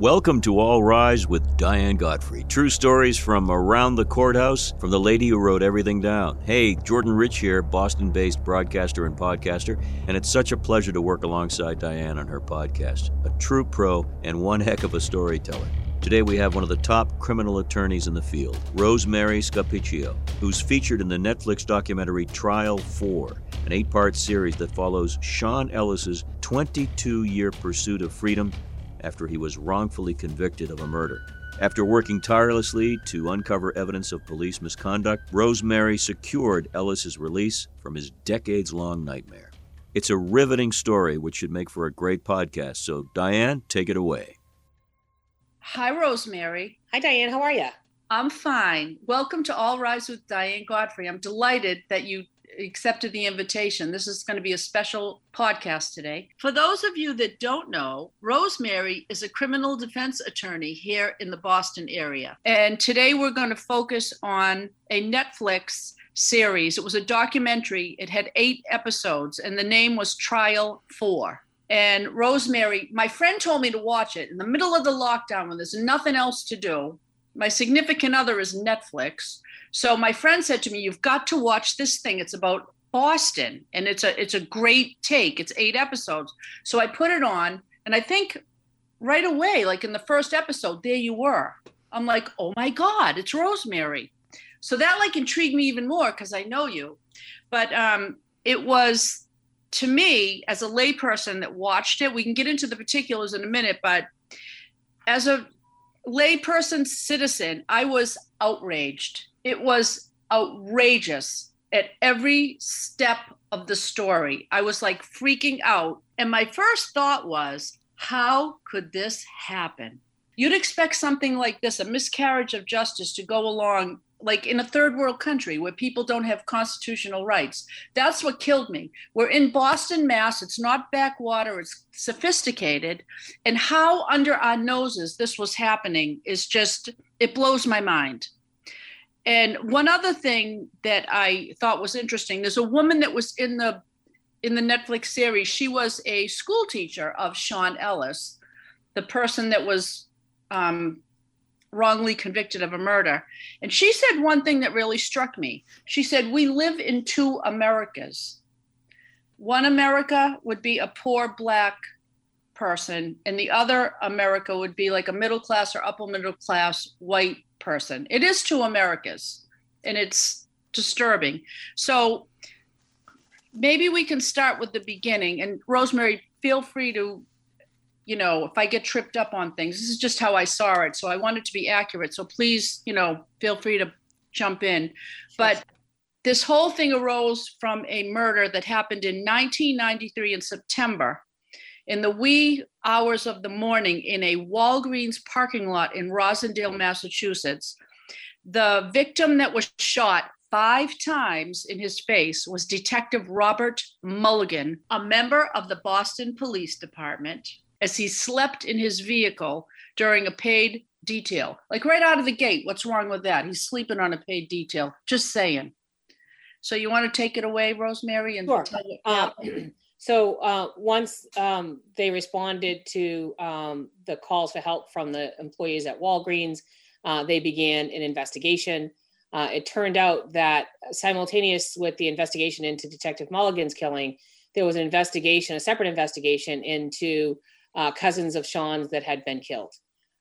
Welcome to All Rise with Diane Godfrey. True stories from around the courthouse from the lady who wrote everything down. Hey, Jordan Rich here, Boston based broadcaster and podcaster, and it's such a pleasure to work alongside Diane on her podcast. A true pro and one heck of a storyteller. Today we have one of the top criminal attorneys in the field, Rosemary Scapicchio, who's featured in the Netflix documentary Trial 4, an eight part series that follows Sean Ellis's 22 year pursuit of freedom after he was wrongfully convicted of a murder. After working tirelessly to uncover evidence of police misconduct, Rosemary secured Ellis's release from his decades long nightmare. It's a riveting story which should make for a great podcast. So, Diane, take it away. Hi, Rosemary. Hi, Diane. How are you? I'm fine. Welcome to All Rise with Diane Godfrey. I'm delighted that you accepted the invitation. This is going to be a special podcast today. For those of you that don't know, Rosemary is a criminal defense attorney here in the Boston area. And today we're going to focus on a Netflix series. It was a documentary, it had eight episodes, and the name was Trial 4. And Rosemary, my friend told me to watch it in the middle of the lockdown when there's nothing else to do. My significant other is Netflix. So my friend said to me, "You've got to watch this thing. It's about Boston, and it's a it's a great take. It's eight episodes." So I put it on, and I think right away, like in the first episode, there you were. I'm like, "Oh my God, it's Rosemary." So that like intrigued me even more because I know you. But um, it was to me as a layperson that watched it. We can get into the particulars in a minute, but as a layperson citizen, I was outraged it was outrageous at every step of the story. I was like freaking out. And my first thought was, how could this happen? You'd expect something like this, a miscarriage of justice, to go along like in a third world country where people don't have constitutional rights. That's what killed me. We're in Boston, Mass. It's not backwater, it's sophisticated. And how under our noses this was happening is just, it blows my mind. And one other thing that I thought was interesting, there's a woman that was in the in the Netflix series. She was a school teacher of Sean Ellis, the person that was um, wrongly convicted of a murder. And she said one thing that really struck me. She said, "We live in two Americas. One America would be a poor black person, and the other America would be like a middle class or upper middle class white person. It is two Americas, and it's disturbing. So maybe we can start with the beginning. And Rosemary, feel free to, you know, if I get tripped up on things, this is just how I saw it. So I want it to be accurate. So please, you know, feel free to jump in. But this whole thing arose from a murder that happened in 1993 in September in the wee hours of the morning in a Walgreens parking lot in Roslindale, Massachusetts. The victim that was shot five times in his face was Detective Robert Mulligan, a member of the Boston Police Department, as he slept in his vehicle during a paid detail. Like right out of the gate, what's wrong with that? He's sleeping on a paid detail. Just saying. So you want to take it away, Rosemary? And sure. Uh, So uh, once um, they responded to um, the calls for help from the employees at Walgreens, uh, they began an investigation. Uh, it turned out that simultaneous with the investigation into Detective Mulligan's killing, there was an investigation, a separate investigation into uh, cousins of Sean's that had been killed.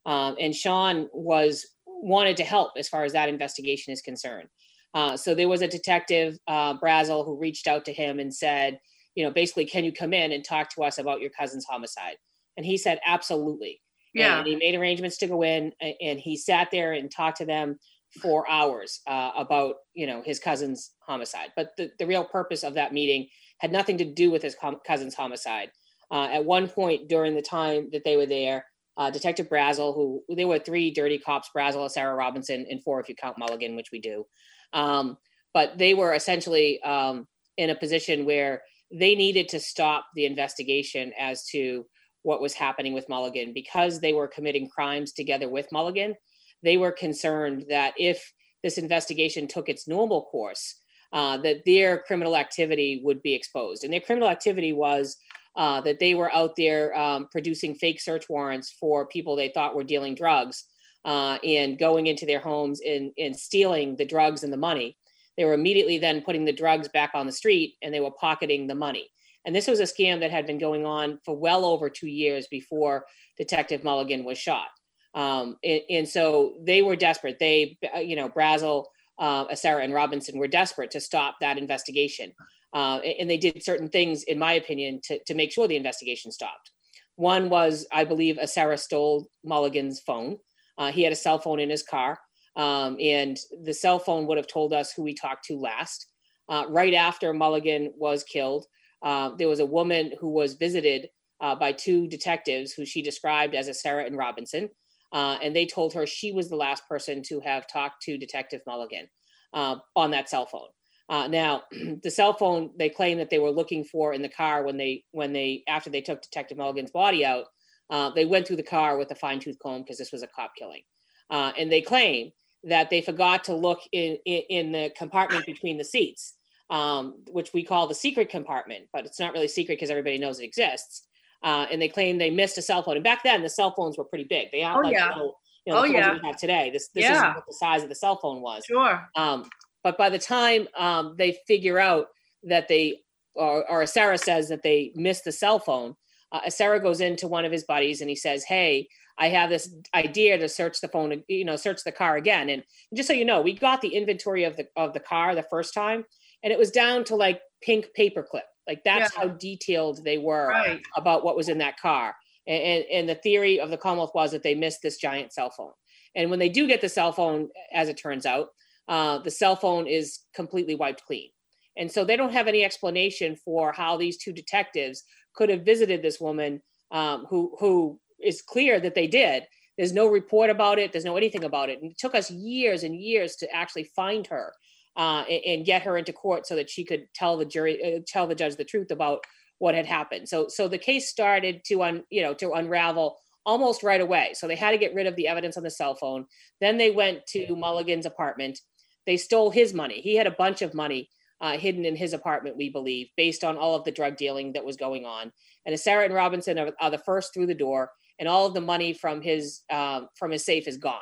Um, and Sean was wanted to help as far as that investigation is concerned. Uh, so there was a detective, uh, Brazil, who reached out to him and said, you know, basically, can you come in and talk to us about your cousin's homicide? And he said, absolutely. Yeah. And he made arrangements to go in and he sat there and talked to them for hours uh, about, you know, his cousin's homicide. But the, the real purpose of that meeting had nothing to do with his com- cousin's homicide. Uh, at one point during the time that they were there, uh, Detective Brazil, who there were three dirty cops, Brazil, Acerra Robinson, and four if you count Mulligan, which we do. Um, but they were essentially um, in a position where they needed to stop the investigation as to what was happening with Mulligan because they were committing crimes together with Mulligan. They were concerned that if this investigation took its normal course, uh, that their criminal activity would be exposed. And their criminal activity was uh, that they were out there um, producing fake search warrants for people they thought were dealing drugs uh, and going into their homes and, and stealing the drugs and the money. They were immediately then putting the drugs back on the street and they were pocketing the money. And this was a scam that had been going on for well over two years before Detective Mulligan was shot. Um, and, and, so they were desperate. They, uh, you know, Brazil, uh, Acerra, and Robinson were desperate to stop that investigation. Uh, and they did certain things, in my opinion, to, to make sure the investigation stopped. One was, I believe, Acerra stole Mulligan's phone. Uh, he had a cell phone in his car, um, and the cell phone would have told us who we talked to last. Uh, right after Mulligan was killed, uh, there was a woman who was visited uh, by two detectives who she described as Acerra and Robinson. Uh, and they told her she was the last person to have talked to Detective Mulligan uh, on that cell phone. Uh, now, the cell phone they claim that they were looking for in the car when they when they after they took Detective Mulligan's body out, they went through the car with a fine tooth comb because this was a cop killing, uh, and they claim that they forgot to look in, in, in the compartment between the seats, um, which we call the secret compartment, but it's not really secret because everybody knows it exists. Uh, and they claim they missed a cell phone. And back then, the cell phones were pretty big. They have oh, like yeah. little, you know, oh, yeah. we have today. This this yeah. is what the size of the cell phone was. Sure. Um, but by the time um, they figure out that they, or, or Acerra says that they missed the cell phone, uh, Acerra goes into one of his buddies and he says, "Hey, I have this idea to search the phone, you know, search the car again." And just so you know, we got the inventory of the of the car the first time, and it was down to like pink paperclip. Like that's yeah. how detailed they were right. about what was in that car. And, and, and the theory of the Commonwealth was that they missed this giant cell phone. And when they do get the cell phone, as it turns out, uh, the cell phone is completely wiped clean. And so they don't have any explanation for how these two detectives could have visited this woman um, who, who is clear that they did. There's no report about it. There's no anything about it. And it took us years and years to actually find her uh, and, and, get her into court so that she could tell the jury, uh, tell the judge the truth about what had happened. So, so the case started to un, you know, to unravel almost right away. So they had to get rid of the evidence on the cell phone. Then they went to Mulligan's apartment they stole his money. He had a bunch of money uh, hidden in his apartment, we believe, based on all of the drug dealing that was going on. And Acerra and Robinson are, are, the first through the door, and all of the money from his uh, from his safe is gone.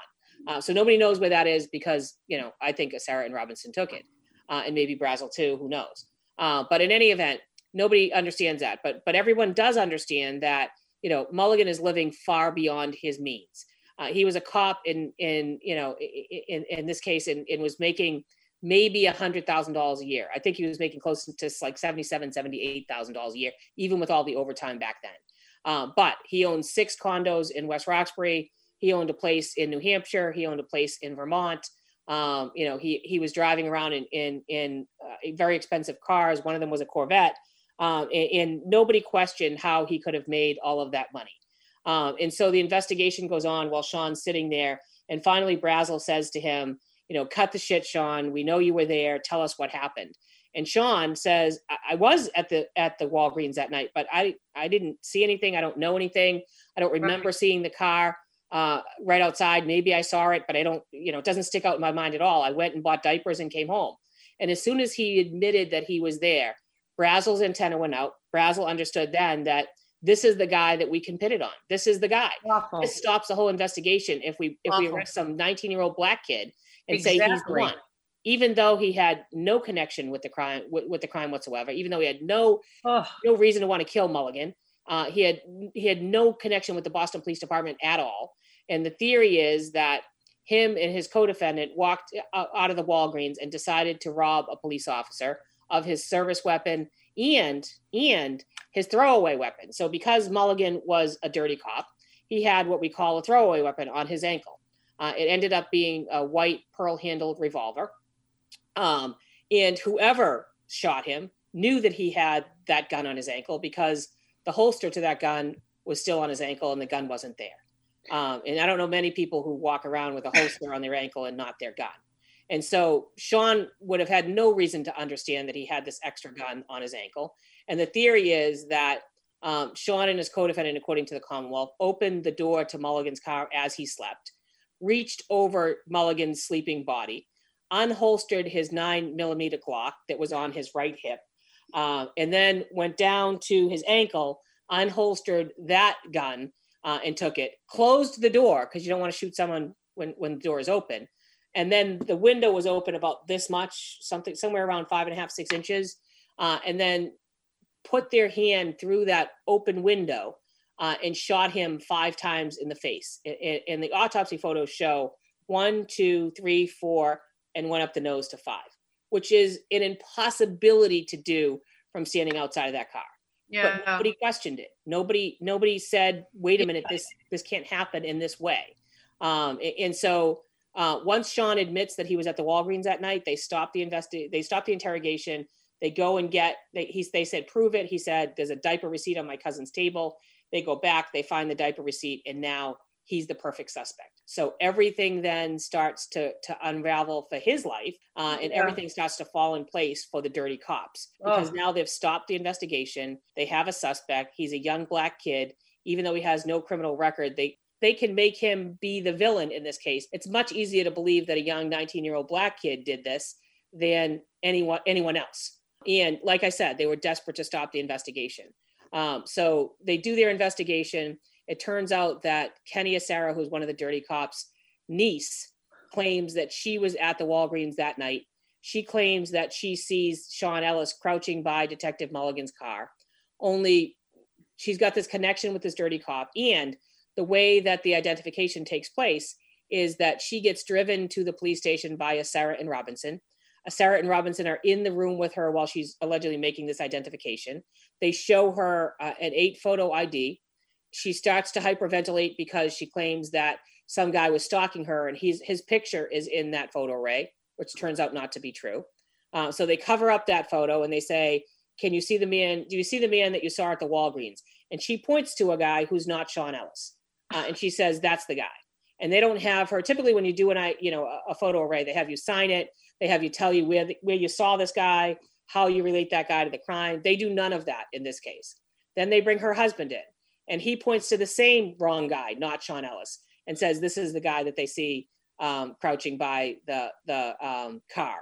Uh, so nobody knows where that is because you know I think Acerra and Robinson took it, uh, and maybe Brazil too. Who knows? Uh, but in any event, nobody understands that. But but everyone does understand that you know Mulligan is living far beyond his means. Uh, he was a cop in in you know in in this case and, and was making maybe a hundred thousand dollars a year. I think he was making close to like seventy-seven, seventy-eight thousand dollars a year, even with all the overtime back then. Um, but he owned six condos in West Roxbury. He owned a place in New Hampshire. He owned a place in Vermont. Um, you know, he he was driving around in in in uh, very expensive cars. One of them was a Corvette, um, and, and nobody questioned how he could have made all of that money. Um, and so the investigation goes on while Sean's sitting there. And finally, Brazil says to him, you know, cut the shit, Sean. We know you were there. Tell us what happened. And Sean says, I, I was at the at the Walgreens that night, but I I didn't see anything. I don't know anything. I don't remember right. seeing the car uh, right outside. Maybe I saw it, but I don't, you know, it doesn't stick out in my mind at all. I went and bought diapers and came home. And as soon as he admitted that he was there, Brazil's antenna went out. Brazil understood then that this is the guy that we can pin it on. This is the guy. Awful. This stops the whole investigation if we if Awful. we arrest some 19 year old black kid and exactly. say he's the one, even though he had no connection with the crime with, with the crime whatsoever, even though he had no Ugh. no reason to want to kill Mulligan. Uh, he had he had no connection with the Boston Police Department at all. And the theory is that him and his co-defendant walked out of the Walgreens and decided to rob a police officer of his service weapon and and his throwaway weapon. So because Mulligan was a dirty cop, he had what we call a throwaway weapon on his ankle. Uh, it ended up being a white pearl-handled revolver, um, and whoever shot him knew that he had that gun on his ankle because the holster to that gun was still on his ankle and the gun wasn't there. Um, and I don't know many people who walk around with a holster on their ankle and not their gun. And so Sean would have had no reason to understand that he had this extra gun on his ankle. And the theory is that um, Sean and his co-defendant, according to the Commonwealth, opened the door to Mulligan's car as he slept, reached over Mulligan's sleeping body, unholstered his nine millimeter Glock that was on his right hip, uh, and then went down to his ankle, unholstered that gun uh, and took it, closed the door because you don't want to shoot someone when when the door is open, and then the window was open about this much, something somewhere around five and a half, six inches, uh, and then put their hand through that open window uh, and shot him five times in the face. And, and the autopsy photos show one, two, three, four, and went up the nose to five, which is an impossibility to do from standing outside of that car. Yeah. But nobody questioned it. Nobody, nobody said, "Wait a minute, this this can't happen in this way." Um, and so uh, once Sean admits that he was at the Walgreens that night, they stopped the investi- They stopped the interrogation. They go and get. They he, they said, "Prove it." He said, "There's a diaper receipt on my cousin's table." They go back. They find the diaper receipt, and now he's the perfect suspect. So everything then starts to to unravel for his life, uh, and yeah. everything starts to fall in place for the dirty cops because oh. now they've stopped the investigation. They have a suspect. He's a young black kid, even though he has no criminal record. They they can make him be the villain in this case. It's much easier to believe that a young 19 year old black kid did this than anyone anyone else. And like I said, they were desperate to stop the investigation. Um, so they do their investigation it turns out that Kenny Acerra, who's one of the dirty cops' niece, claims that she was at the Walgreens that night. She claims that she sees Sean Ellis crouching by Detective Mulligan's car. Only she's got this connection with this dirty cop. And the way that the identification takes place is that she gets driven to the police station by Acerra and Robinson. Acerra and Robinson are in the room with her while she's allegedly making this identification. They show her uh, an eight photo ID she starts to hyperventilate because she claims that some guy was stalking her and he's his picture is in that photo array which turns out not to be true. Uh, so they cover up that photo and they say can you see the man do you see the man that you saw at the walgreens? And she points to a guy who's not sean ellis. Uh, and she says that's the guy. And they don't have her typically when you do an i you know a, a photo array they have you sign it they have you tell you where the, where you saw this guy how you relate that guy to the crime. They do none of that in this case. Then they bring her husband in and he points to the same wrong guy, not Sean Ellis, and says this is the guy that they see um, crouching by the the um, car.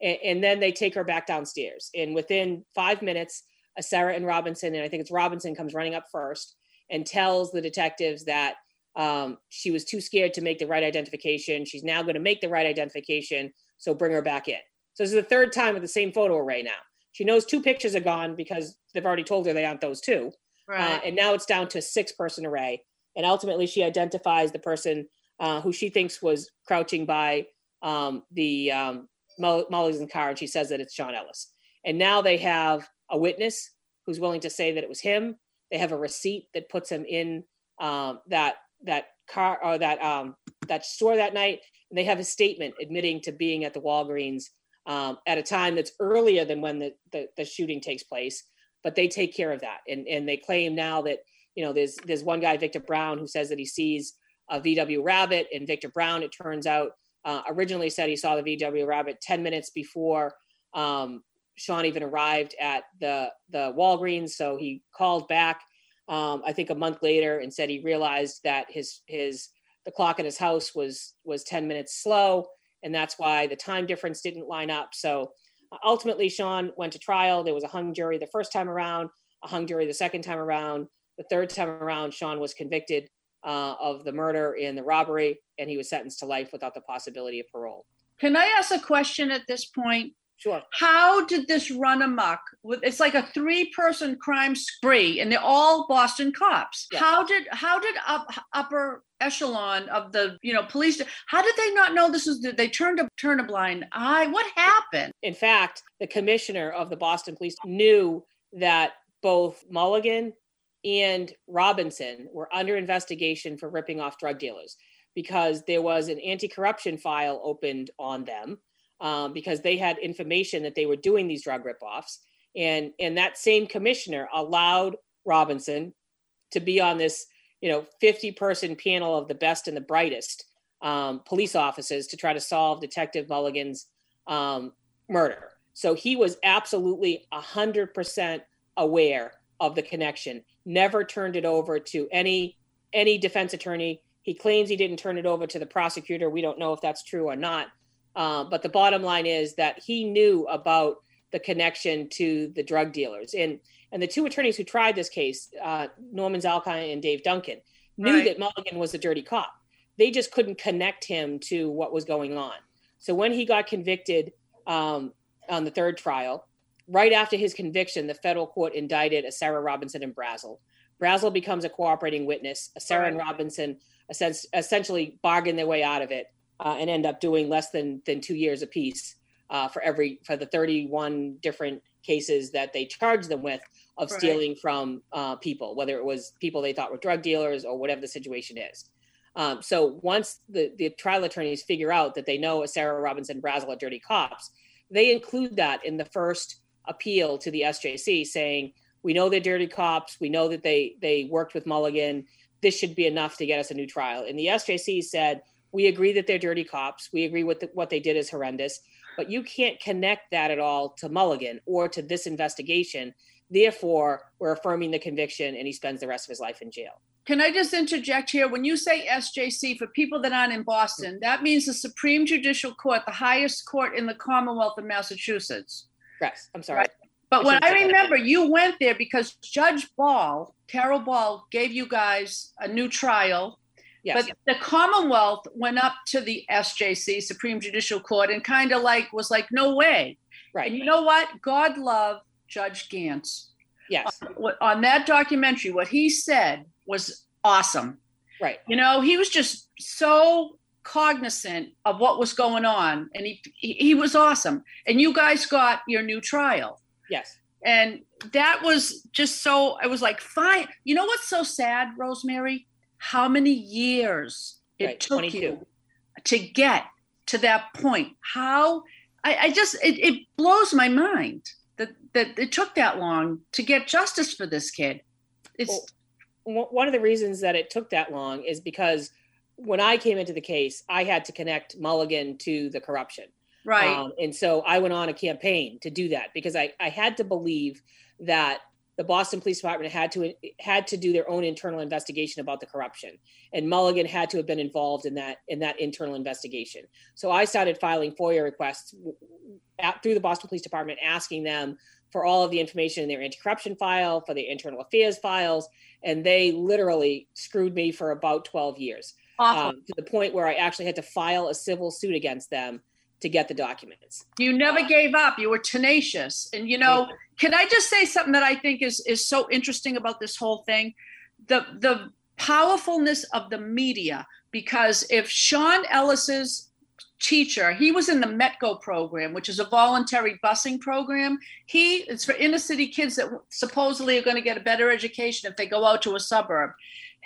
And, and, then they take her back downstairs. And within five minutes, Acerra and Robinson, and I think it's Robinson, comes running up first and tells the detectives that um, she was too scared to make the right identification. She's now going to make the right identification, so bring her back in. So this is the third time with the same photo array now. She knows two pictures are gone because they've already told her they aren't those two. Uh, right. Uh, and now it's down to a six person array. And ultimately, she identifies the person uh, who she thinks was crouching by um, the um, Mulligan's car, and she says that it's Sean Ellis. And now they have a witness who's willing to say that it was him. They have a receipt that puts him in um, that that car or that um, that store that night, and they have a statement admitting to being at the Walgreens um, at a time that's earlier than when the, the, the shooting takes place but they take care of that. And and they claim now that you know there's there's one guy Victor Brown who says that he sees a VW Rabbit, and Victor Brown it turns out uh, originally said he saw the VW Rabbit 10 minutes before um, Sean even arrived at the the Walgreens. So he called back, um, I think a month later, and said he realized that his his the clock in his house was was 10 minutes slow, and that's why the time difference didn't line up. So ultimately, Sean went to trial. There was a hung jury the first time around, a hung jury the second time around. The third time around, Sean was convicted uh, of the murder and the robbery, and he was sentenced to life without the possibility of parole. Can I ask a question at this point? Sure. How did this run amok? It's like a three-person crime spree, and they're all Boston cops. Yeah. How did how did up, upper echelon of the you know police? How did they not know this was? They turned a turn a blind eye. What happened? In fact, the commissioner of the Boston Police knew that both Mulligan and Robinson were under investigation for ripping off drug dealers because there was an anti-corruption file opened on them um, because they had information that they were doing these drug ripoffs. And, and that same commissioner allowed Robinson to be on this, you know, 50 person panel of the best and the brightest um, police officers to try to solve Detective Mulligan's um, murder. So he was absolutely 100% aware of the connection, never turned it over to any any defense attorney. He claims he didn't turn it over to the prosecutor. We don't know if that's true or not. Uh, but the bottom line is that he knew about the connection to the drug dealers. And And the two attorneys who tried this case, uh, Norman Zalkind and Dave Duncan, knew Right. that Mulligan was a dirty cop. They just couldn't connect him to what was going on. So when he got convicted um, on the third trial, right after his conviction, the federal court indicted Acerra Robinson and Brazil. Brazil becomes a cooperating witness. Acerra and Robinson essentially bargain their way out of it uh, and end up doing less than than two years apiece uh, for every for the 31 different cases that they charged them with of Right. stealing from uh, people, whether it was people they thought were drug dealers or whatever the situation is. Um, so once the, the trial attorneys figure out that they know Acerra Robinson Brazil are dirty cops, they include that in the first appeal to the SJC saying, we know they're dirty cops. We know that they they worked with Mulligan. This should be enough to get us a new trial. And the SJC said, we agree that they're dirty cops. We agree with the, what they did is horrendous, but you can't connect that at all to Mulligan or to this investigation. Therefore, we're affirming the conviction and he spends the rest of his life in jail. Can I just interject here? When you say SJC, for people that aren't in Boston, that means the Supreme Judicial Court, the highest court in the Commonwealth of Massachusetts. Yes, I'm sorry. Right. But I when I that. remember, you went there because Judge Ball, Carol Ball, gave you guys a new trial. Yes. But the Commonwealth went up to the SJC, Supreme Judicial Court, and kind of like was like, no way. right. And you know what? God love Judge Gants. yes. Uh, what- On that documentary, what he said was awesome. Right. You know, he was just so cognizant of what was going on, and he he, he was awesome. And you guys got your new trial, Yes. and that was just so. I was like, fine. You know what's so sad, Rosemary? How many years it Right, took 22. you to get to that point? How I, I just it, it blows my mind that that it took that long to get justice for this kid. It's Well, One of the reasons that it took that long is because when I came into the case, I had to connect Mulligan to the corruption. right. Um, and so I went on a campaign to do that because I, I had to believe that the Boston Police Department had to had to do their own internal investigation about the corruption, and Mulligan had to have been involved in that in that internal investigation. So I started filing FOIA requests at, through the Boston Police Department, asking them for all of the information in their anti-corruption file, for their internal affairs files, and they literally screwed me for about twelve years Awful. um, to the point where I actually had to file a civil suit against them to get the documents. you never gave up. You were tenacious. And you know, can I just say something that I think is is so interesting about this whole thing? The the powerfulness of the media. Because if Sean Ellis's teacher, he was in the METCO program, which is a voluntary busing program. He it's for inner city kids that supposedly are going to get a better education if they go out to a suburb.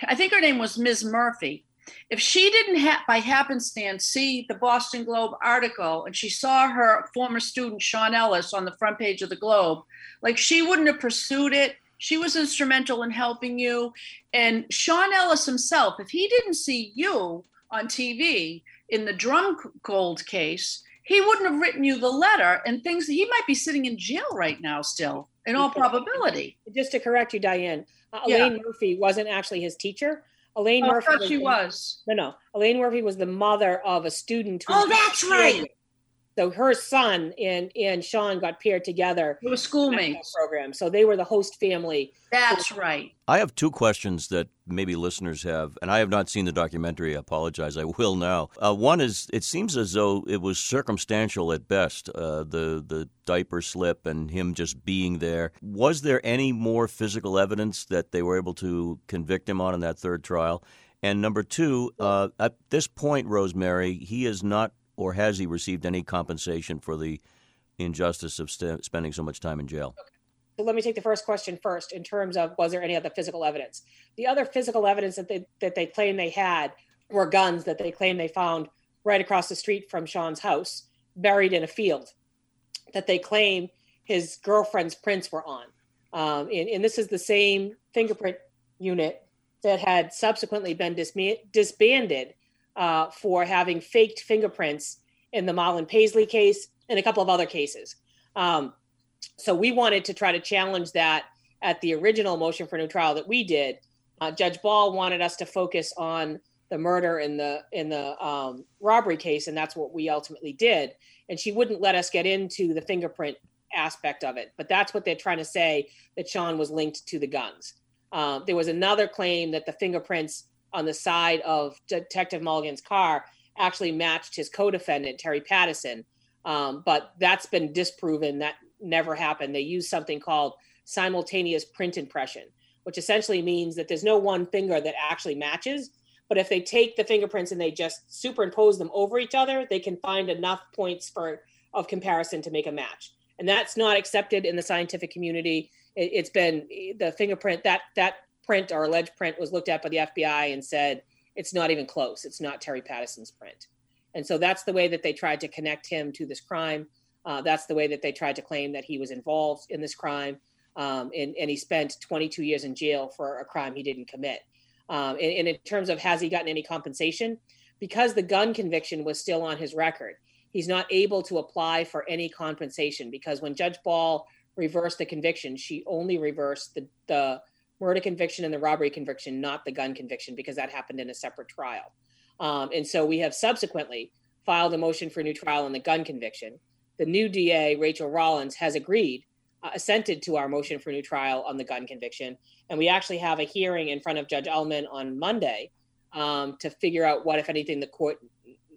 I think her name was Ms. Murphy. If she didn't ha- by happenstance see the Boston Globe article and she saw her former student Sean Ellis on the front page of the Globe, like she wouldn't have pursued it. She was instrumental in helping you. And Sean Ellis himself, if he didn't see you on TV in the drum gold case, he wouldn't have written you the letter and things. He might be sitting in jail right now, still, in all probability. Just to correct you, Diane, uh, Yeah. Elaine Murphy wasn't actually his teacher. Elaine Oh, I Murphy. thought she was. No, no. Elaine Murphy was the mother of a student. who- Oh, that's right. So her son and and Sean got paired together. It was in that schoolmates. Program. So they were the host family. That's right. I have two questions that maybe listeners have, and I have not seen the documentary. I apologize. I will now. Uh, one is it seems as though it was circumstantial at best, uh, the, the diaper slip and him just being there. Was there any more physical evidence that they were able to convict him on in that third trial? And number two, uh, at this point, Rosemary, he is not, or has he received any compensation for the injustice of st- spending so much time in jail? So let me take the first question first in terms of was there any other physical evidence? The other physical evidence that they that they claim they had were guns that they claim they found right across the street from Sean's house, buried in a field, that they claim his girlfriend's prints were on. Um, and, and this is the same fingerprint unit that had subsequently been disbanded uh, for having faked fingerprints in the Marlon Passley case and a couple of other cases. Um, so we wanted to try to challenge that at the original motion for new trial that we did. Uh, Judge Ball wanted us to focus on the murder in the in the um, robbery case, and that's what we ultimately did. And she wouldn't let us get into the fingerprint aspect of it, but that's what they're trying to say that Sean was linked to the guns. Um, there was another claim that the fingerprints on the side of Detective Mulligan's car actually matched his co-defendant Terry Patterson, um, but that's been disproven. That never happened. They used something called simultaneous print impression, which essentially means that there's no one finger that actually matches. But if they take the fingerprints and they just superimpose them over each other, they can find enough points for of comparison to make a match. And that's not accepted in the scientific community. It, has been the fingerprint that that print or alleged print was looked at by the FBI and said it's not even close. It's not Terry Patterson's print. And so that's the way that they tried to connect him to this crime. Uh, that's the way that they tried to claim that he was involved in this crime um, and, and he spent 22 years in jail for a crime he didn't commit. Um, and, and in terms of has he gotten any compensation, because the gun conviction was still on his record, he's not able to apply for any compensation because when Judge Ball reversed the conviction, she only reversed the, the murder conviction and the robbery conviction, not the gun conviction, because that happened in a separate trial. Um, and so we have subsequently filed a motion for a new trial on the gun conviction. The new DA, Rachael Rollins, has agreed uh, assented to our motion for a new trial on the gun conviction. And we actually have a hearing in front of Judge Ullman on Monday um, to figure out what, if anything, the court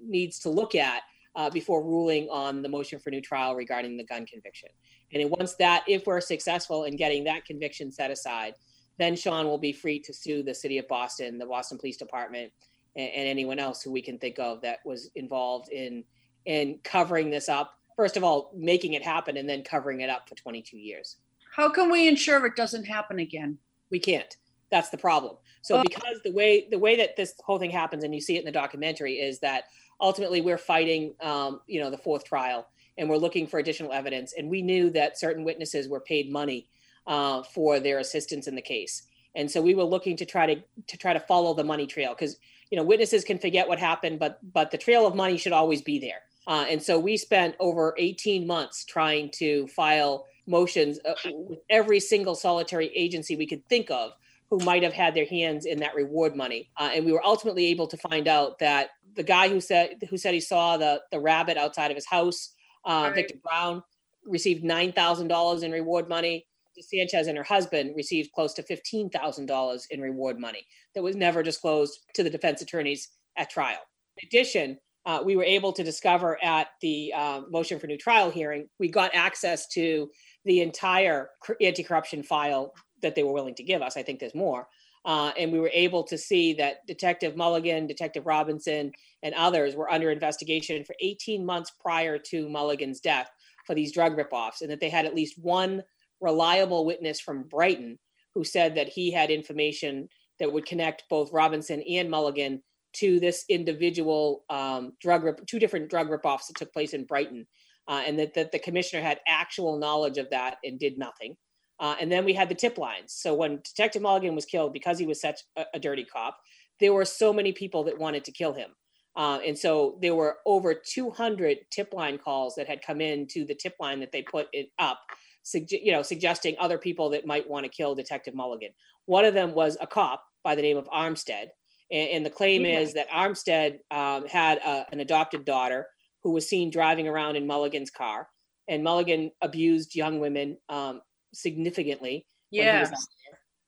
needs to look at uh, before ruling on the motion for new trial regarding the gun conviction. And once that, if we're successful in getting that conviction set aside, then Sean will be free to sue the city of Boston, the Boston Police Department, and, and anyone else who we can think of that was involved in in covering this up. First of all making it happen and then covering it up for 22 years. How can we ensure it doesn't happen again? We can't. That's the problem. So oh. because the way the way that this whole thing happens and you see it in the documentary is that ultimately we're fighting um, you know the fourth trial and we're looking for additional evidence. And we knew that certain witnesses were paid money uh, for their assistance in the case and so we were looking to try to to try to follow the money trail because you know witnesses can forget what happened but but the trail of money should always be there uh, and so we spent over 18 months trying to file motions uh, with every single solitary agency we could think of who might have had their hands in that reward money. Uh, and we were ultimately able to find out that the guy who said who said he saw the the rabbit outside of his house, uh, right. Victor Brown, received nine thousand dollars in reward money. Sanchez and her husband received close to fifteen thousand dollars in reward money that was never disclosed to the defense attorneys at trial. In addition, uh, we were able to discover at the uh, motion for new trial hearing, we got access to the entire anti corruption file that they were willing to give us. I think there's more. Uh, and we were able to see that Detective Mulligan, Detective Robinson, and others were under investigation for 18 months prior to Mulligan's death for these drug ripoffs, and that they had at least one reliable witness from Brighton who said that he had information that would connect both Robinson and Mulligan to this individual um, drug rip, two different drug ripoffs that took place in Brighton, uh, and that, that the commissioner had actual knowledge of that and did nothing. Uh, and then we had the tip lines. So when Detective Mulligan was killed, because he was such a, a dirty cop, there were so many people that wanted to kill him. Uh, and so there were over 200 tip line calls that had come in to the tip line that they put it up, suge- you know, suggesting other people that might want to kill Detective Mulligan. One of them was a cop by the name of Armstead, and, and the claim mm-hmm. is that Armstead um, had a, an adopted daughter who was seen driving around in Mulligan's car, and Mulligan abused young women um, significantly. Yeah. He,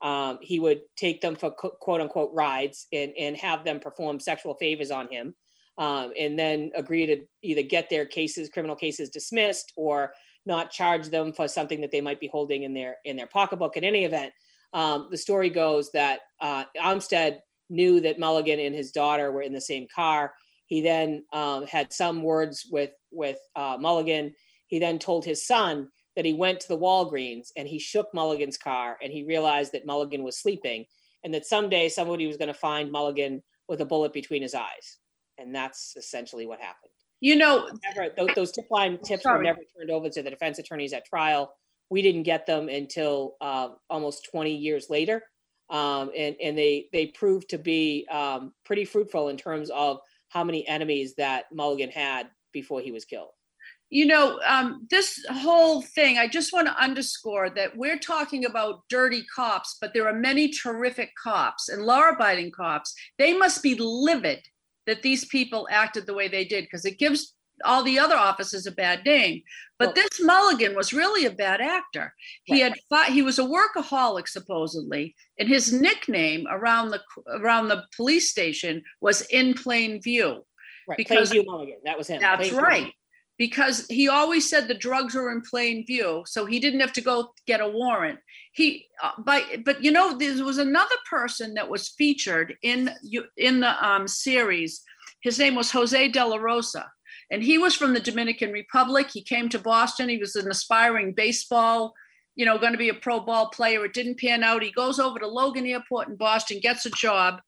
um, he would take them for quote unquote rides and, and have them perform sexual favors on him. Um, and then agree to either get their cases, criminal cases dismissed or not charge them for something that they might be holding in their in their pocketbook. In any event, um, the story goes that uh, Armstead knew that Mulligan and his daughter were in the same car. He then um, had some words with with uh, Mulligan. He then told his son that he went to the Walgreens and he shook Mulligan's car and he realized that Mulligan was sleeping and that someday somebody was going to find Mulligan with a bullet between his eyes. And that's essentially what happened. You know, never, those, those tip line tips sorry. were never turned over to the defense attorneys at trial. We didn't get them until uh, almost 20 years later um, and and they they proved to be um, pretty fruitful in terms of how many enemies that Mulligan had before he was killed. You know, um, this whole thing, I just want to underscore that we're talking about dirty cops, but there are many terrific cops and law abiding cops. They must be livid that these people acted the way they did because it gives all the other officers a bad name. But this Mulligan was really a bad actor. He had fought, he was a workaholic supposedly, and his nickname around the around the police station was in plain view. Right. because- Plainview Mulligan. That was him. That's Plainview right. Because he always said the drugs were in plain view, so he didn't have to go get a warrant. He, uh, but you know, there was another person that was featured in in the um, series. His name was Jose De La Rosa, and he was from the Dominican Republic. He came to Boston. He was an aspiring baseball, you know, going to be a pro ball player. It didn't pan out. He goes over to Logan Airport in Boston, gets a job.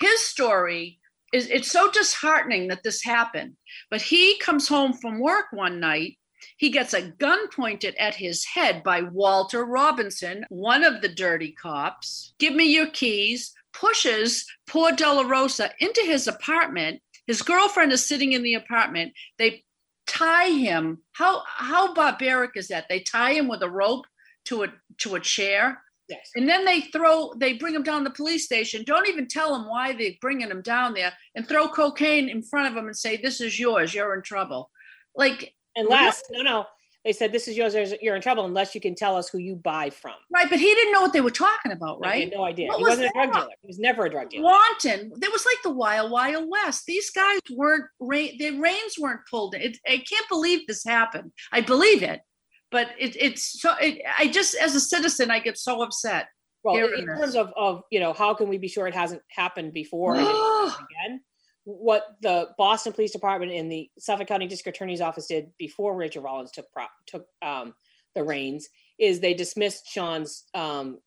His story is it's so disheartening that this happened. But he comes home from work one night. He gets a gun pointed at his head by Walter Robinson, one of the dirty cops. Give me your keys. Pushes poor De La Rosa into his apartment. His girlfriend is sitting in the apartment. They tie him. How how barbaric is that? They tie him with a rope to a to a chair. Yes. And then they throw, they bring him down to the police station. Don't even tell them why they're bringing him down there and throw cocaine in front of him and say, This is yours. You're in trouble. Like, Unless, no, no. They said this is yours. You're in trouble unless you can tell us who you buy from. right. But he didn't know what they were talking about, No, he right? had no idea. What he was wasn't a drug dealer. He was never a drug dealer. Wanton. It was like the Wild Wild West. These guys weren't, their reins weren't pulled. It, I can't believe this happened. I believe it. But it, it's so, it, I just, as a citizen, I get so upset. Well, in this. terms of, of, you know, how can we be sure it hasn't happened before and it won't happen again? What the Boston Police Department and the Suffolk County District Attorney's Office did before Rachael Rollins took pro- took um, the reins is they dismissed Sean's um,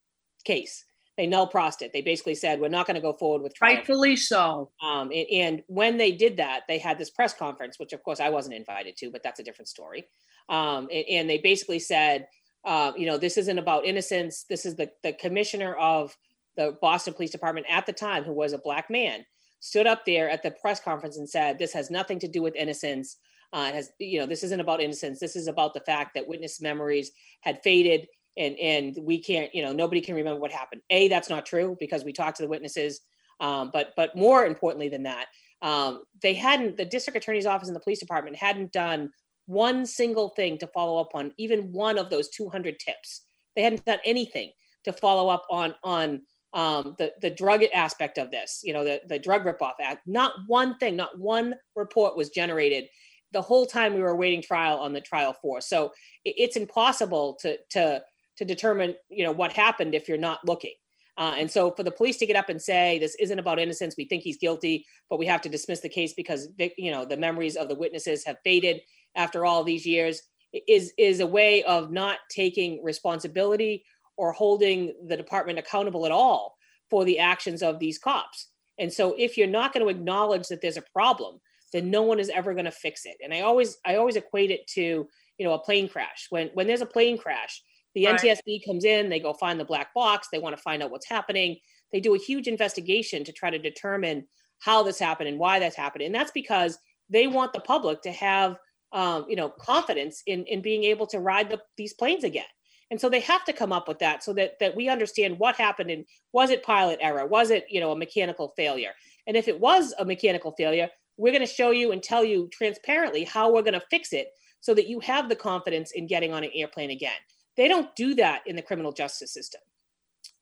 case. They nolle prossed it. They basically said we're not going to go forward with trial. Rightfully so. Um, and, and when they did that, they had this press conference, which of course I wasn't invited to, but that's a different story. Um, and, and they basically said, uh, you know, this isn't about innocence. This is the, the commissioner of the Boston Police Department at the time, who was a black man, stood up there at the press conference and said, this has nothing to do with innocence. Uh, has, you know, this isn't about innocence. This is about the fact that witness memories had faded and, and we can't, you know, nobody can remember what happened. A, that's not true because we talked to the witnesses. Um, but but more importantly than that, um, they hadn't the district attorney's office and the police department hadn't done one single thing to follow up on even one of those 200 tips. They hadn't done anything to follow up on on um, the the drug aspect of this. You know, the the drug ripoff act. Not one thing, not one report was generated the whole time we were waiting trial on the trial for. So it, it's impossible to to to determine you know what happened if you're not looking. Uh, and so for the police to get up and say this isn't about innocence, we think he's guilty, but we have to dismiss the case because you know the memories of the witnesses have faded after all these years is is a way of not taking responsibility or holding the department accountable at all for the actions of these cops. And so if you're not going to acknowledge that there's a problem, then no one is ever going to fix it. And I always I always equate it to, you know, a plane crash. When when there's a plane crash, the Right. NTSB comes in, they go find the black box, they want to find out what's happening. They do a huge investigation to try to determine how this happened and why that's happened. And that's because they want the public to have um, you know, confidence in in being able to ride the, these planes again. And so they have to come up with that so that that we understand what happened and was it pilot error? Was it, you know, a mechanical failure? And if it was a mechanical failure, we're going to show you and tell you transparently how we're going to fix it so that you have the confidence in getting on an airplane again. They don't do that in the criminal justice system.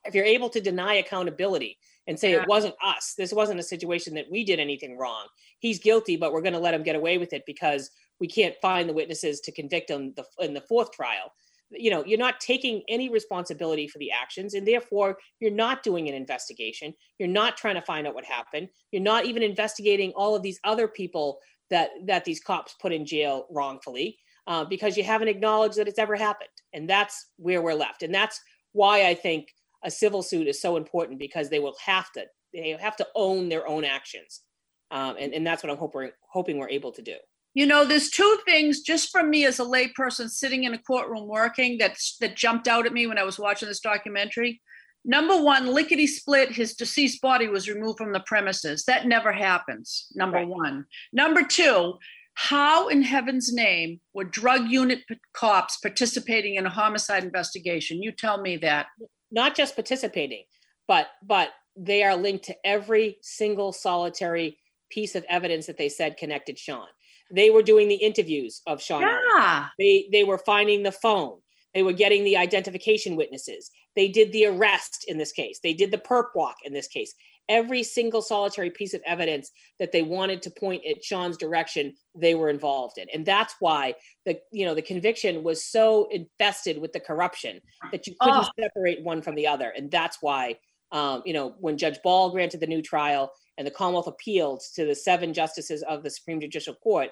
If you're able to deny accountability and say Yeah. it wasn't us, this wasn't a situation that we did anything wrong. He's guilty, but we're going to let him get away with it because we can't find the witnesses to convict him the, in the fourth trial. You know, you're not taking any responsibility for the actions, and therefore you're not doing an investigation. You're not trying to find out what happened. You're not even investigating all of these other people that that these cops put in jail wrongfully uh, because you haven't acknowledged that it's ever happened, and that's where we're left. And that's why I think a civil suit is so important because they will have to they have to own their own actions, um, and and that's what I'm hoping hoping we're able to do. You know, there's two things just from me as a layperson sitting in a courtroom working that's that jumped out at me when I was watching this documentary. Number one, lickety split, his deceased body was removed from the premises. That never happens. Number Right. one. Number two, how in heaven's name were drug unit p- cops participating in a homicide investigation? You tell me that. not just participating, but but they are linked to every single solitary piece of evidence that they said connected Sean. They were doing the interviews of Sean. Yeah. They they were finding the phone. They were getting the identification witnesses. They did the arrest in this case. They did the perp walk in this case. Every single solitary piece of evidence that they wanted to point at Sean's direction, they were involved in. And that's why the you know the conviction was so infested with the corruption that you couldn't Oh. separate one from the other. And that's why um, you know when Judge Ball granted the new trial and the Commonwealth appealed to the seven justices of the Supreme Judicial Court,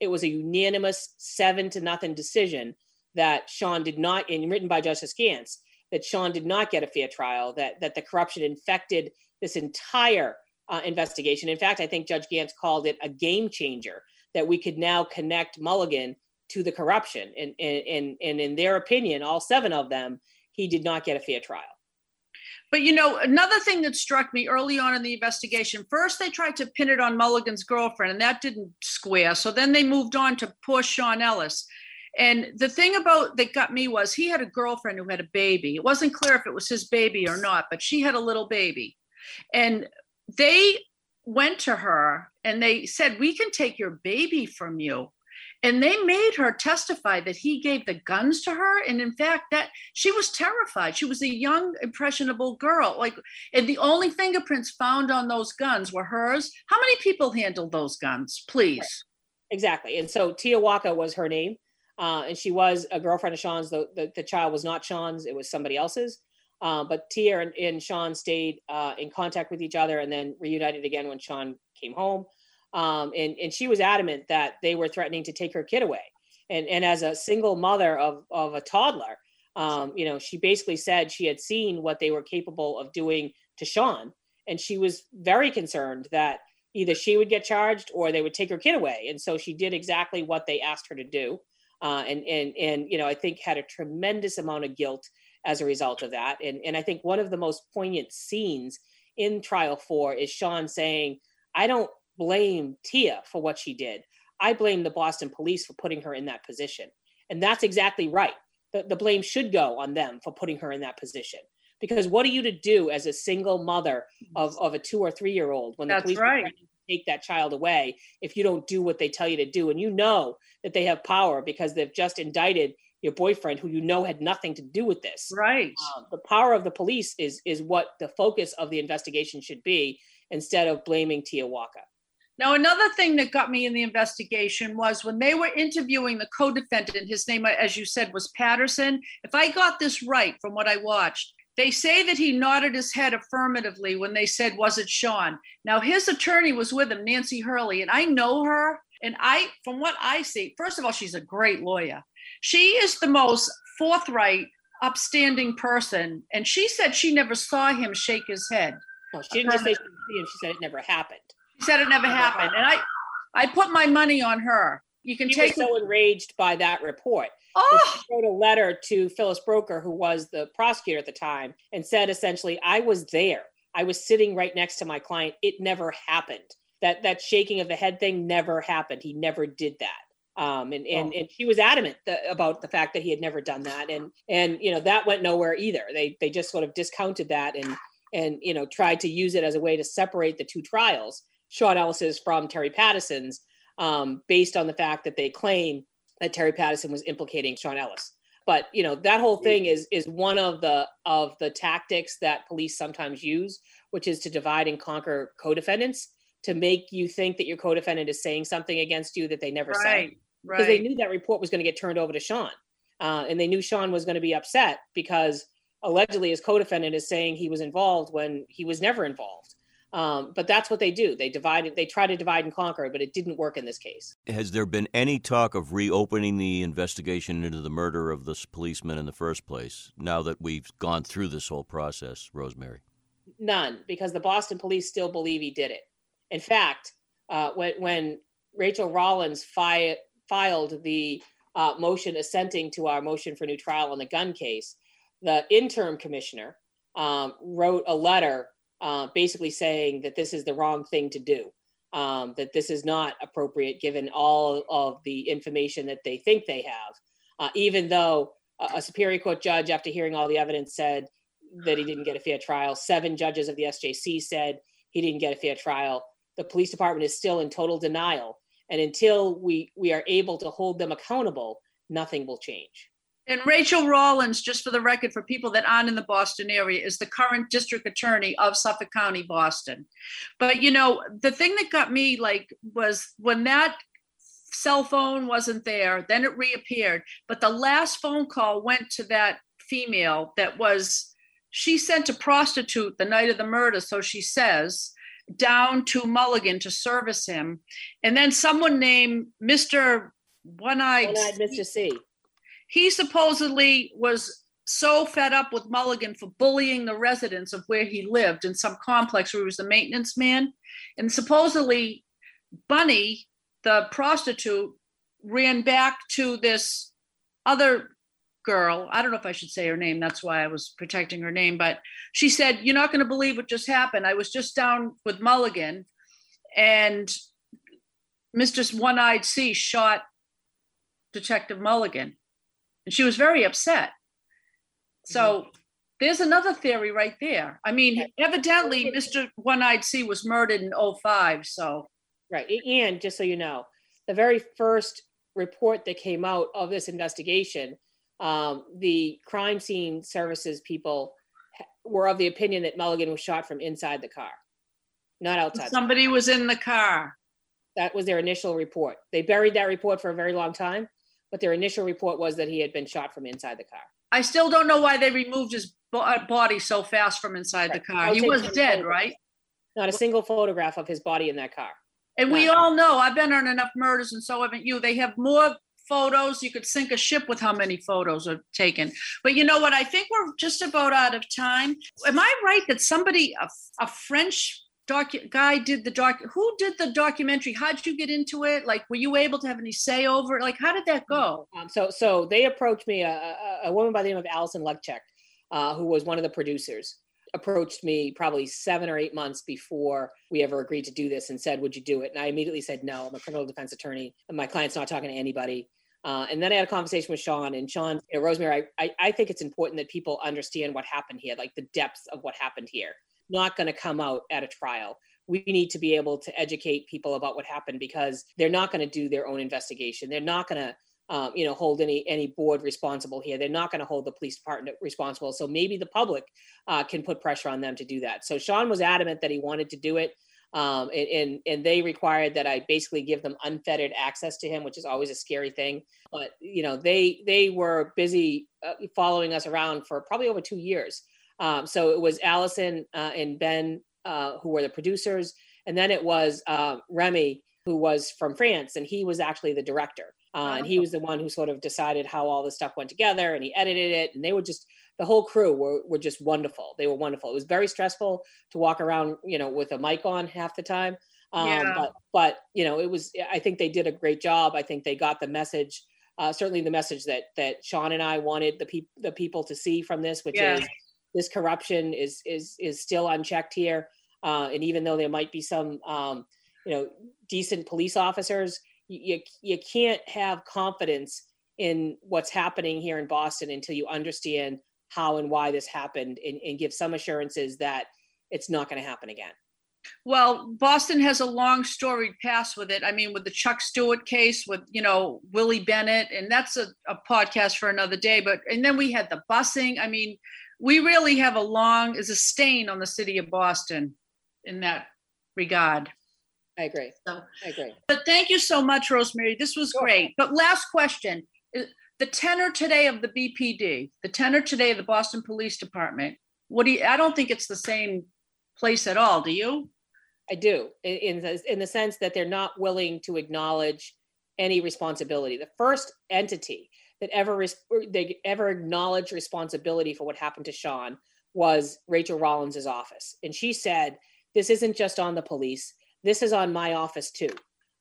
it was a unanimous seven to nothing decision that Sean did not, and written by Justice Gants, that Sean did not get a fair trial, that that the corruption infected this entire uh, investigation. In fact, I think Judge Gants called it a game changer that we could now connect Mulligan to the corruption. And and and, and in their opinion, all seven of them, he did not get a fair trial. But you know, another thing that struck me early on in the investigation first, they tried to pin it on Mulligan's girlfriend, and that didn't square. So then they moved on to poor Sean Ellis. And the thing about that got me was he had a girlfriend who had a baby. It wasn't clear if it was his baby or not, but she had a little baby. And they went to her and they said, We can take your baby from you. And they made her testify that he gave the guns to her. And in fact, that she was terrified. She was a young, impressionable girl. Like, and the only fingerprints found on those guns were hers. How many people handled those guns? Please. Exactly. And so Tia Waka was her name. Uh, and she was a girlfriend of Sean's. The, the, the child was not Sean's, it was somebody else's. Uh, but Tia and, and Sean stayed uh, in contact with each other and then reunited again when Sean came home. Um, and, and she was adamant that they were threatening to take her kid away. And, and as a single mother of, of a toddler, um, you know, she basically said she had seen what they were capable of doing to Sean. And she was very concerned that either she would get charged or they would take her kid away. And so she did exactly what they asked her to do. Uh, and, and, and, you know, I think had a tremendous amount of guilt as a result of that. And, and I think one of the most poignant scenes in trial four is Sean saying, I don't blame Tia for what she did. I blame the Boston police for putting her in that position. And that's exactly right. The, the blame should go on them for putting her in that position. Because what are you to do as a single mother of, of a two or three year old when the That's police are right. to take that child away if you don't do what they tell you to do? And you know that they have power because they've just indicted your boyfriend who you know had nothing to do with this. Right. Um, the power of the police is is what the focus of the investigation should be instead of blaming Tia Waka. Now, another thing that got me in the investigation was when they were interviewing the co defendant, his name, as you said, was Patterson. If I got this right from what I watched, they say that he nodded his head affirmatively when they said, Was it Sean? Now, his attorney was with him, Nancy Hurley, and I know her. And I, from what I see, first of all, she's a great lawyer. She is the most forthright, upstanding person. And she said she never saw him shake his head. Well, she didn't just say she didn't see him; she said it never happened. She said it never happened. And I, I put my money on her. You can She was take so enraged by that report Oh, she wrote a letter to Phyllis Broker, who was the prosecutor at the time, and said essentially, "I was there. I was sitting right next to my client. It never happened. That that shaking of the head thing never happened. He never did that." Um, and and and she was adamant that, about the fact that he had never done that, and and you know that went nowhere either. They they just sort of discounted that and and you know tried to use it as a way to separate the two trials, Sean Ellis's from Terry Patterson's, um, based on the fact that they claim that Terry Patterson was implicating Sean Ellis. But you know that whole thing is is one of the of the tactics that police sometimes use, which is to divide and conquer co-defendants to make you think that your co-defendant is saying something against you that they never said right, because they knew that report was going to get turned over to Sean, uh, and they knew Sean was going to be upset because allegedly his co-defendant is saying he was involved when he was never involved. Um, but that's what they do. They divide. They try to divide and conquer, but it didn't work in this case. Has there been any talk of reopening the investigation into the murder of this policeman in the first place now that we've gone through this whole process, Rosemary? None, because the Boston police still believe he did it. In fact, uh, when when Rachael Rollins fi- filed the uh, motion assenting to our motion for new trial on the gun case, the interim commissioner um, wrote a letter uh, basically saying that this is the wrong thing to do, um, that this is not appropriate given all of the information that they think they have, uh, even though a, a Superior Court judge, after hearing all the evidence, said that he didn't get a fair trial. Seven judges of the SJC said he didn't get a fair trial. The police department is still in total denial And until we we are able to hold them accountable, nothing will change. And Rachael Rollins, just for the record, for people that aren't in the Boston area, is the current district attorney of Suffolk County, Boston. But you know, the thing that got me like was when that cell phone wasn't there, then it reappeared. But the last phone call went to that female that was she sent a prostitute the night of the murder, so she says, down to Mulligan to service him. And then someone named Mr. One Eyed Mr. C. he supposedly was so fed up with Mulligan for bullying the residents of where he lived in some complex where he was the maintenance man. And supposedly, Bunny, the prostitute, ran back to this other girl. I don't know if I should say her name. That's why I was protecting her name. But she said, You're not going to believe what just happened. I was just down with Mulligan, and Mr. One Eyed C shot Detective Mulligan. And she was very upset. So there's another theory right there. I mean, evidently, Mr. One Eyed C was murdered in 05. So, Right. And just so you know, the very first report that came out of this investigation, um, the crime scene services people were of the opinion that Mulligan was shot from inside the car, not outside. the car. somebody was in the car. That was their initial report. They buried that report for a very long time, but their initial report was that he had been shot from inside the car. I still don't know why they removed his bo- uh, body so fast from inside the car. He was dead, right? Not a single photograph of his body in that car. And we all know, I've been on enough murders and so haven't you. They have more photos. You could sink a ship with how many photos are taken. But you know what? I think we're just about out of time. Am I right that somebody, a, a French docu- guy did the doc, who did the documentary? How'd you get into it? Like, were you able to have any say over it? Like, how did that go? Um, so, so they approached me. A, a, woman by the name of Allison Luckcheck, uh, who was one of the producers, approached me probably seven or eight months before we ever agreed to do this and said, "Would you do it?" And I immediately said, "No. I'm a criminal defense attorney, and my client's not talking to anybody." Uh, and then I had a conversation with Sean, and Sean, you know, Rosemary, I, I, I think it's important that people understand what happened here, like the depths of what happened here. Not going to come out at a trial. We need to be able to educate people about what happened because they're not going to do their own investigation. They're not going to um, you know, hold any any board responsible here. They're not going to hold the police department responsible. So maybe the public uh, can put pressure on them to do that. So Sean was adamant that he wanted to do it, um, and, and and they required that I basically give them unfettered access to him, which is always a scary thing. But you know, they they were busy uh, following us around for probably over two years. Um, so it was Allison uh, and Ben uh, who were the producers, and then it was uh, Remy who was from France, and he was actually the director. Uh, and he was the one who sort of decided how all this stuff went together and he edited it. And they were just the whole crew were, were just wonderful. They were wonderful. It was very stressful to walk around you know with a mic on half the time. Um, Yeah. but but you know it was i think they did a great job. I think they got the message uh, certainly the message that that sean and i wanted the people the people to see from this which Yeah. is this corruption is is is still unchecked here uh, and even though there might be some um, you know decent police officers you you can't have confidence in what's happening here in Boston until you understand how and why this happened and, and give some assurances that it's not going to happen again. Well, Boston has a long storied past with it. I mean, with the Chuck Stuart case, with you know Willie Bennett, and that's a, a podcast for another day. But and then we had the busing. I mean, we really have a long is a stain on the city of Boston in that regard. I agree. So, I agree. but thank you so much, Rosemary. This was Sure. great. But last question: the tenor today of the BPD, the tenor today of the Boston Police Department. What do you? I don't think it's the same place at all. Do you? I do in the, in the sense that they're not willing to acknowledge any responsibility. The first entity that ever res- they ever acknowledged responsibility for what happened to Sean was Rachael Rollins's office, and she said, "This isn't just on the police. This is on my office too."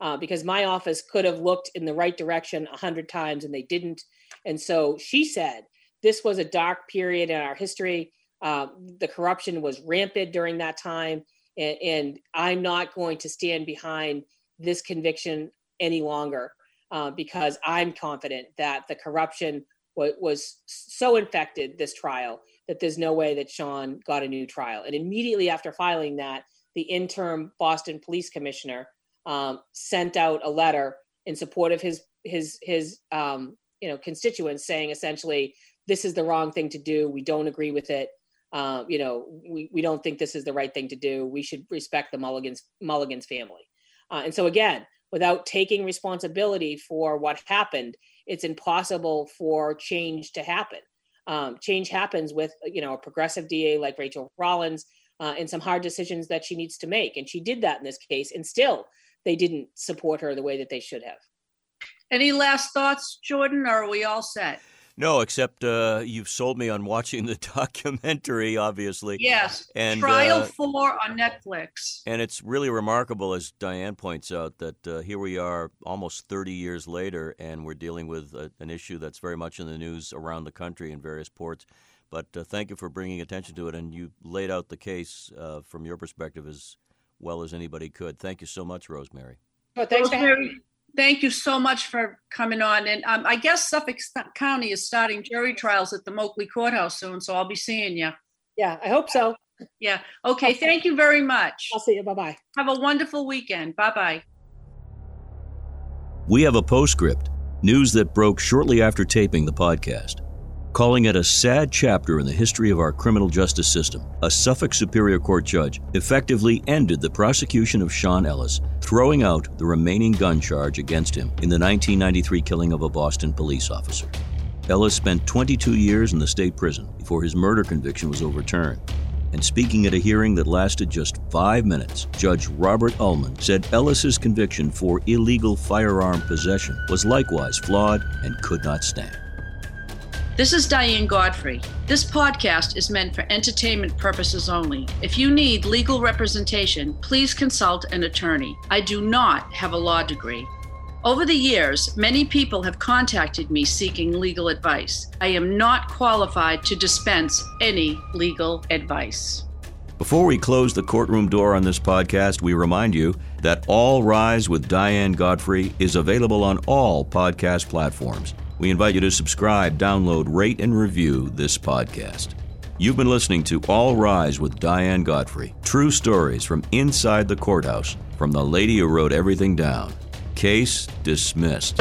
Uh, because my office could have looked in the right direction a hundred times and they didn't. And so she said, this was a dark period in our history. Uh, the corruption was rampant during that time and, and I'm not going to stand behind this conviction any longer uh, because I'm confident that the corruption wa- was so infected this trial that there's no way that Sean got a new trial. And immediately after filing that, the interim Boston Police Commissioner um, sent out a letter in support of his his his um, you know constituents, saying essentially this is the wrong thing to do. We don't agree with it. Uh, you know, we, we don't think this is the right thing to do. We should respect the Mulligans Mulligans family. Uh, and so again, without taking responsibility for what happened, it's impossible for change to happen. Um, change happens with you know a progressive DA like Rachael Rollins uh, and some hard decisions that she needs to make, and she did that in this case. And still, they didn't support her the way that they should have. Any last thoughts, Jordan, or are we all set? No, except uh, you've sold me on watching the documentary, obviously. Yes. And, Trial uh, 4 on Netflix. And it's really remarkable, as Diane points out, that uh, here we are almost 30 years later, and we're dealing with a, an issue that's very much in the news around the country in various ports. But uh, thank you for bringing attention to it, and you laid out the case uh, from your perspective as well as anybody could. Thank you so much, Rosemary. Well, thanks Rosemary, thank you so much for coming on. And um, I guess Suffolk County is starting jury trials at the Moakley Courthouse soon, so I'll be seeing you. Yeah, I hope so. Yeah. Okay. Thank you very much. I'll see you. Bye bye. Have a wonderful weekend. Bye bye. We have a postscript news that broke shortly after taping the podcast calling it a sad chapter in the history of our criminal justice system. A Suffolk Superior Court judge effectively ended the prosecution of Sean Ellis, throwing out the remaining gun charge against him in the 1993 killing of a Boston police officer. Ellis spent 22 years in the state prison before his murder conviction was overturned. And speaking at a hearing that lasted just five minutes, Judge Robert Ullmann said Ellis's conviction for illegal firearm possession was likewise flawed and could not stand. This is Diane Godfrey. This podcast is meant for entertainment purposes only. If you need legal representation, please consult an attorney. I do not have a law degree. Over the years, many people have contacted me seeking legal advice. I am not qualified to dispense any legal advice. Before we close the courtroom door on this podcast, we remind you that All Rise with Diane Godfrey is available on all podcast platforms. We invite you to subscribe, download, rate, and review this podcast. You've been listening to All Rise with Diane Godfrey. True stories from inside the courthouse from the lady who wrote everything down. Case dismissed.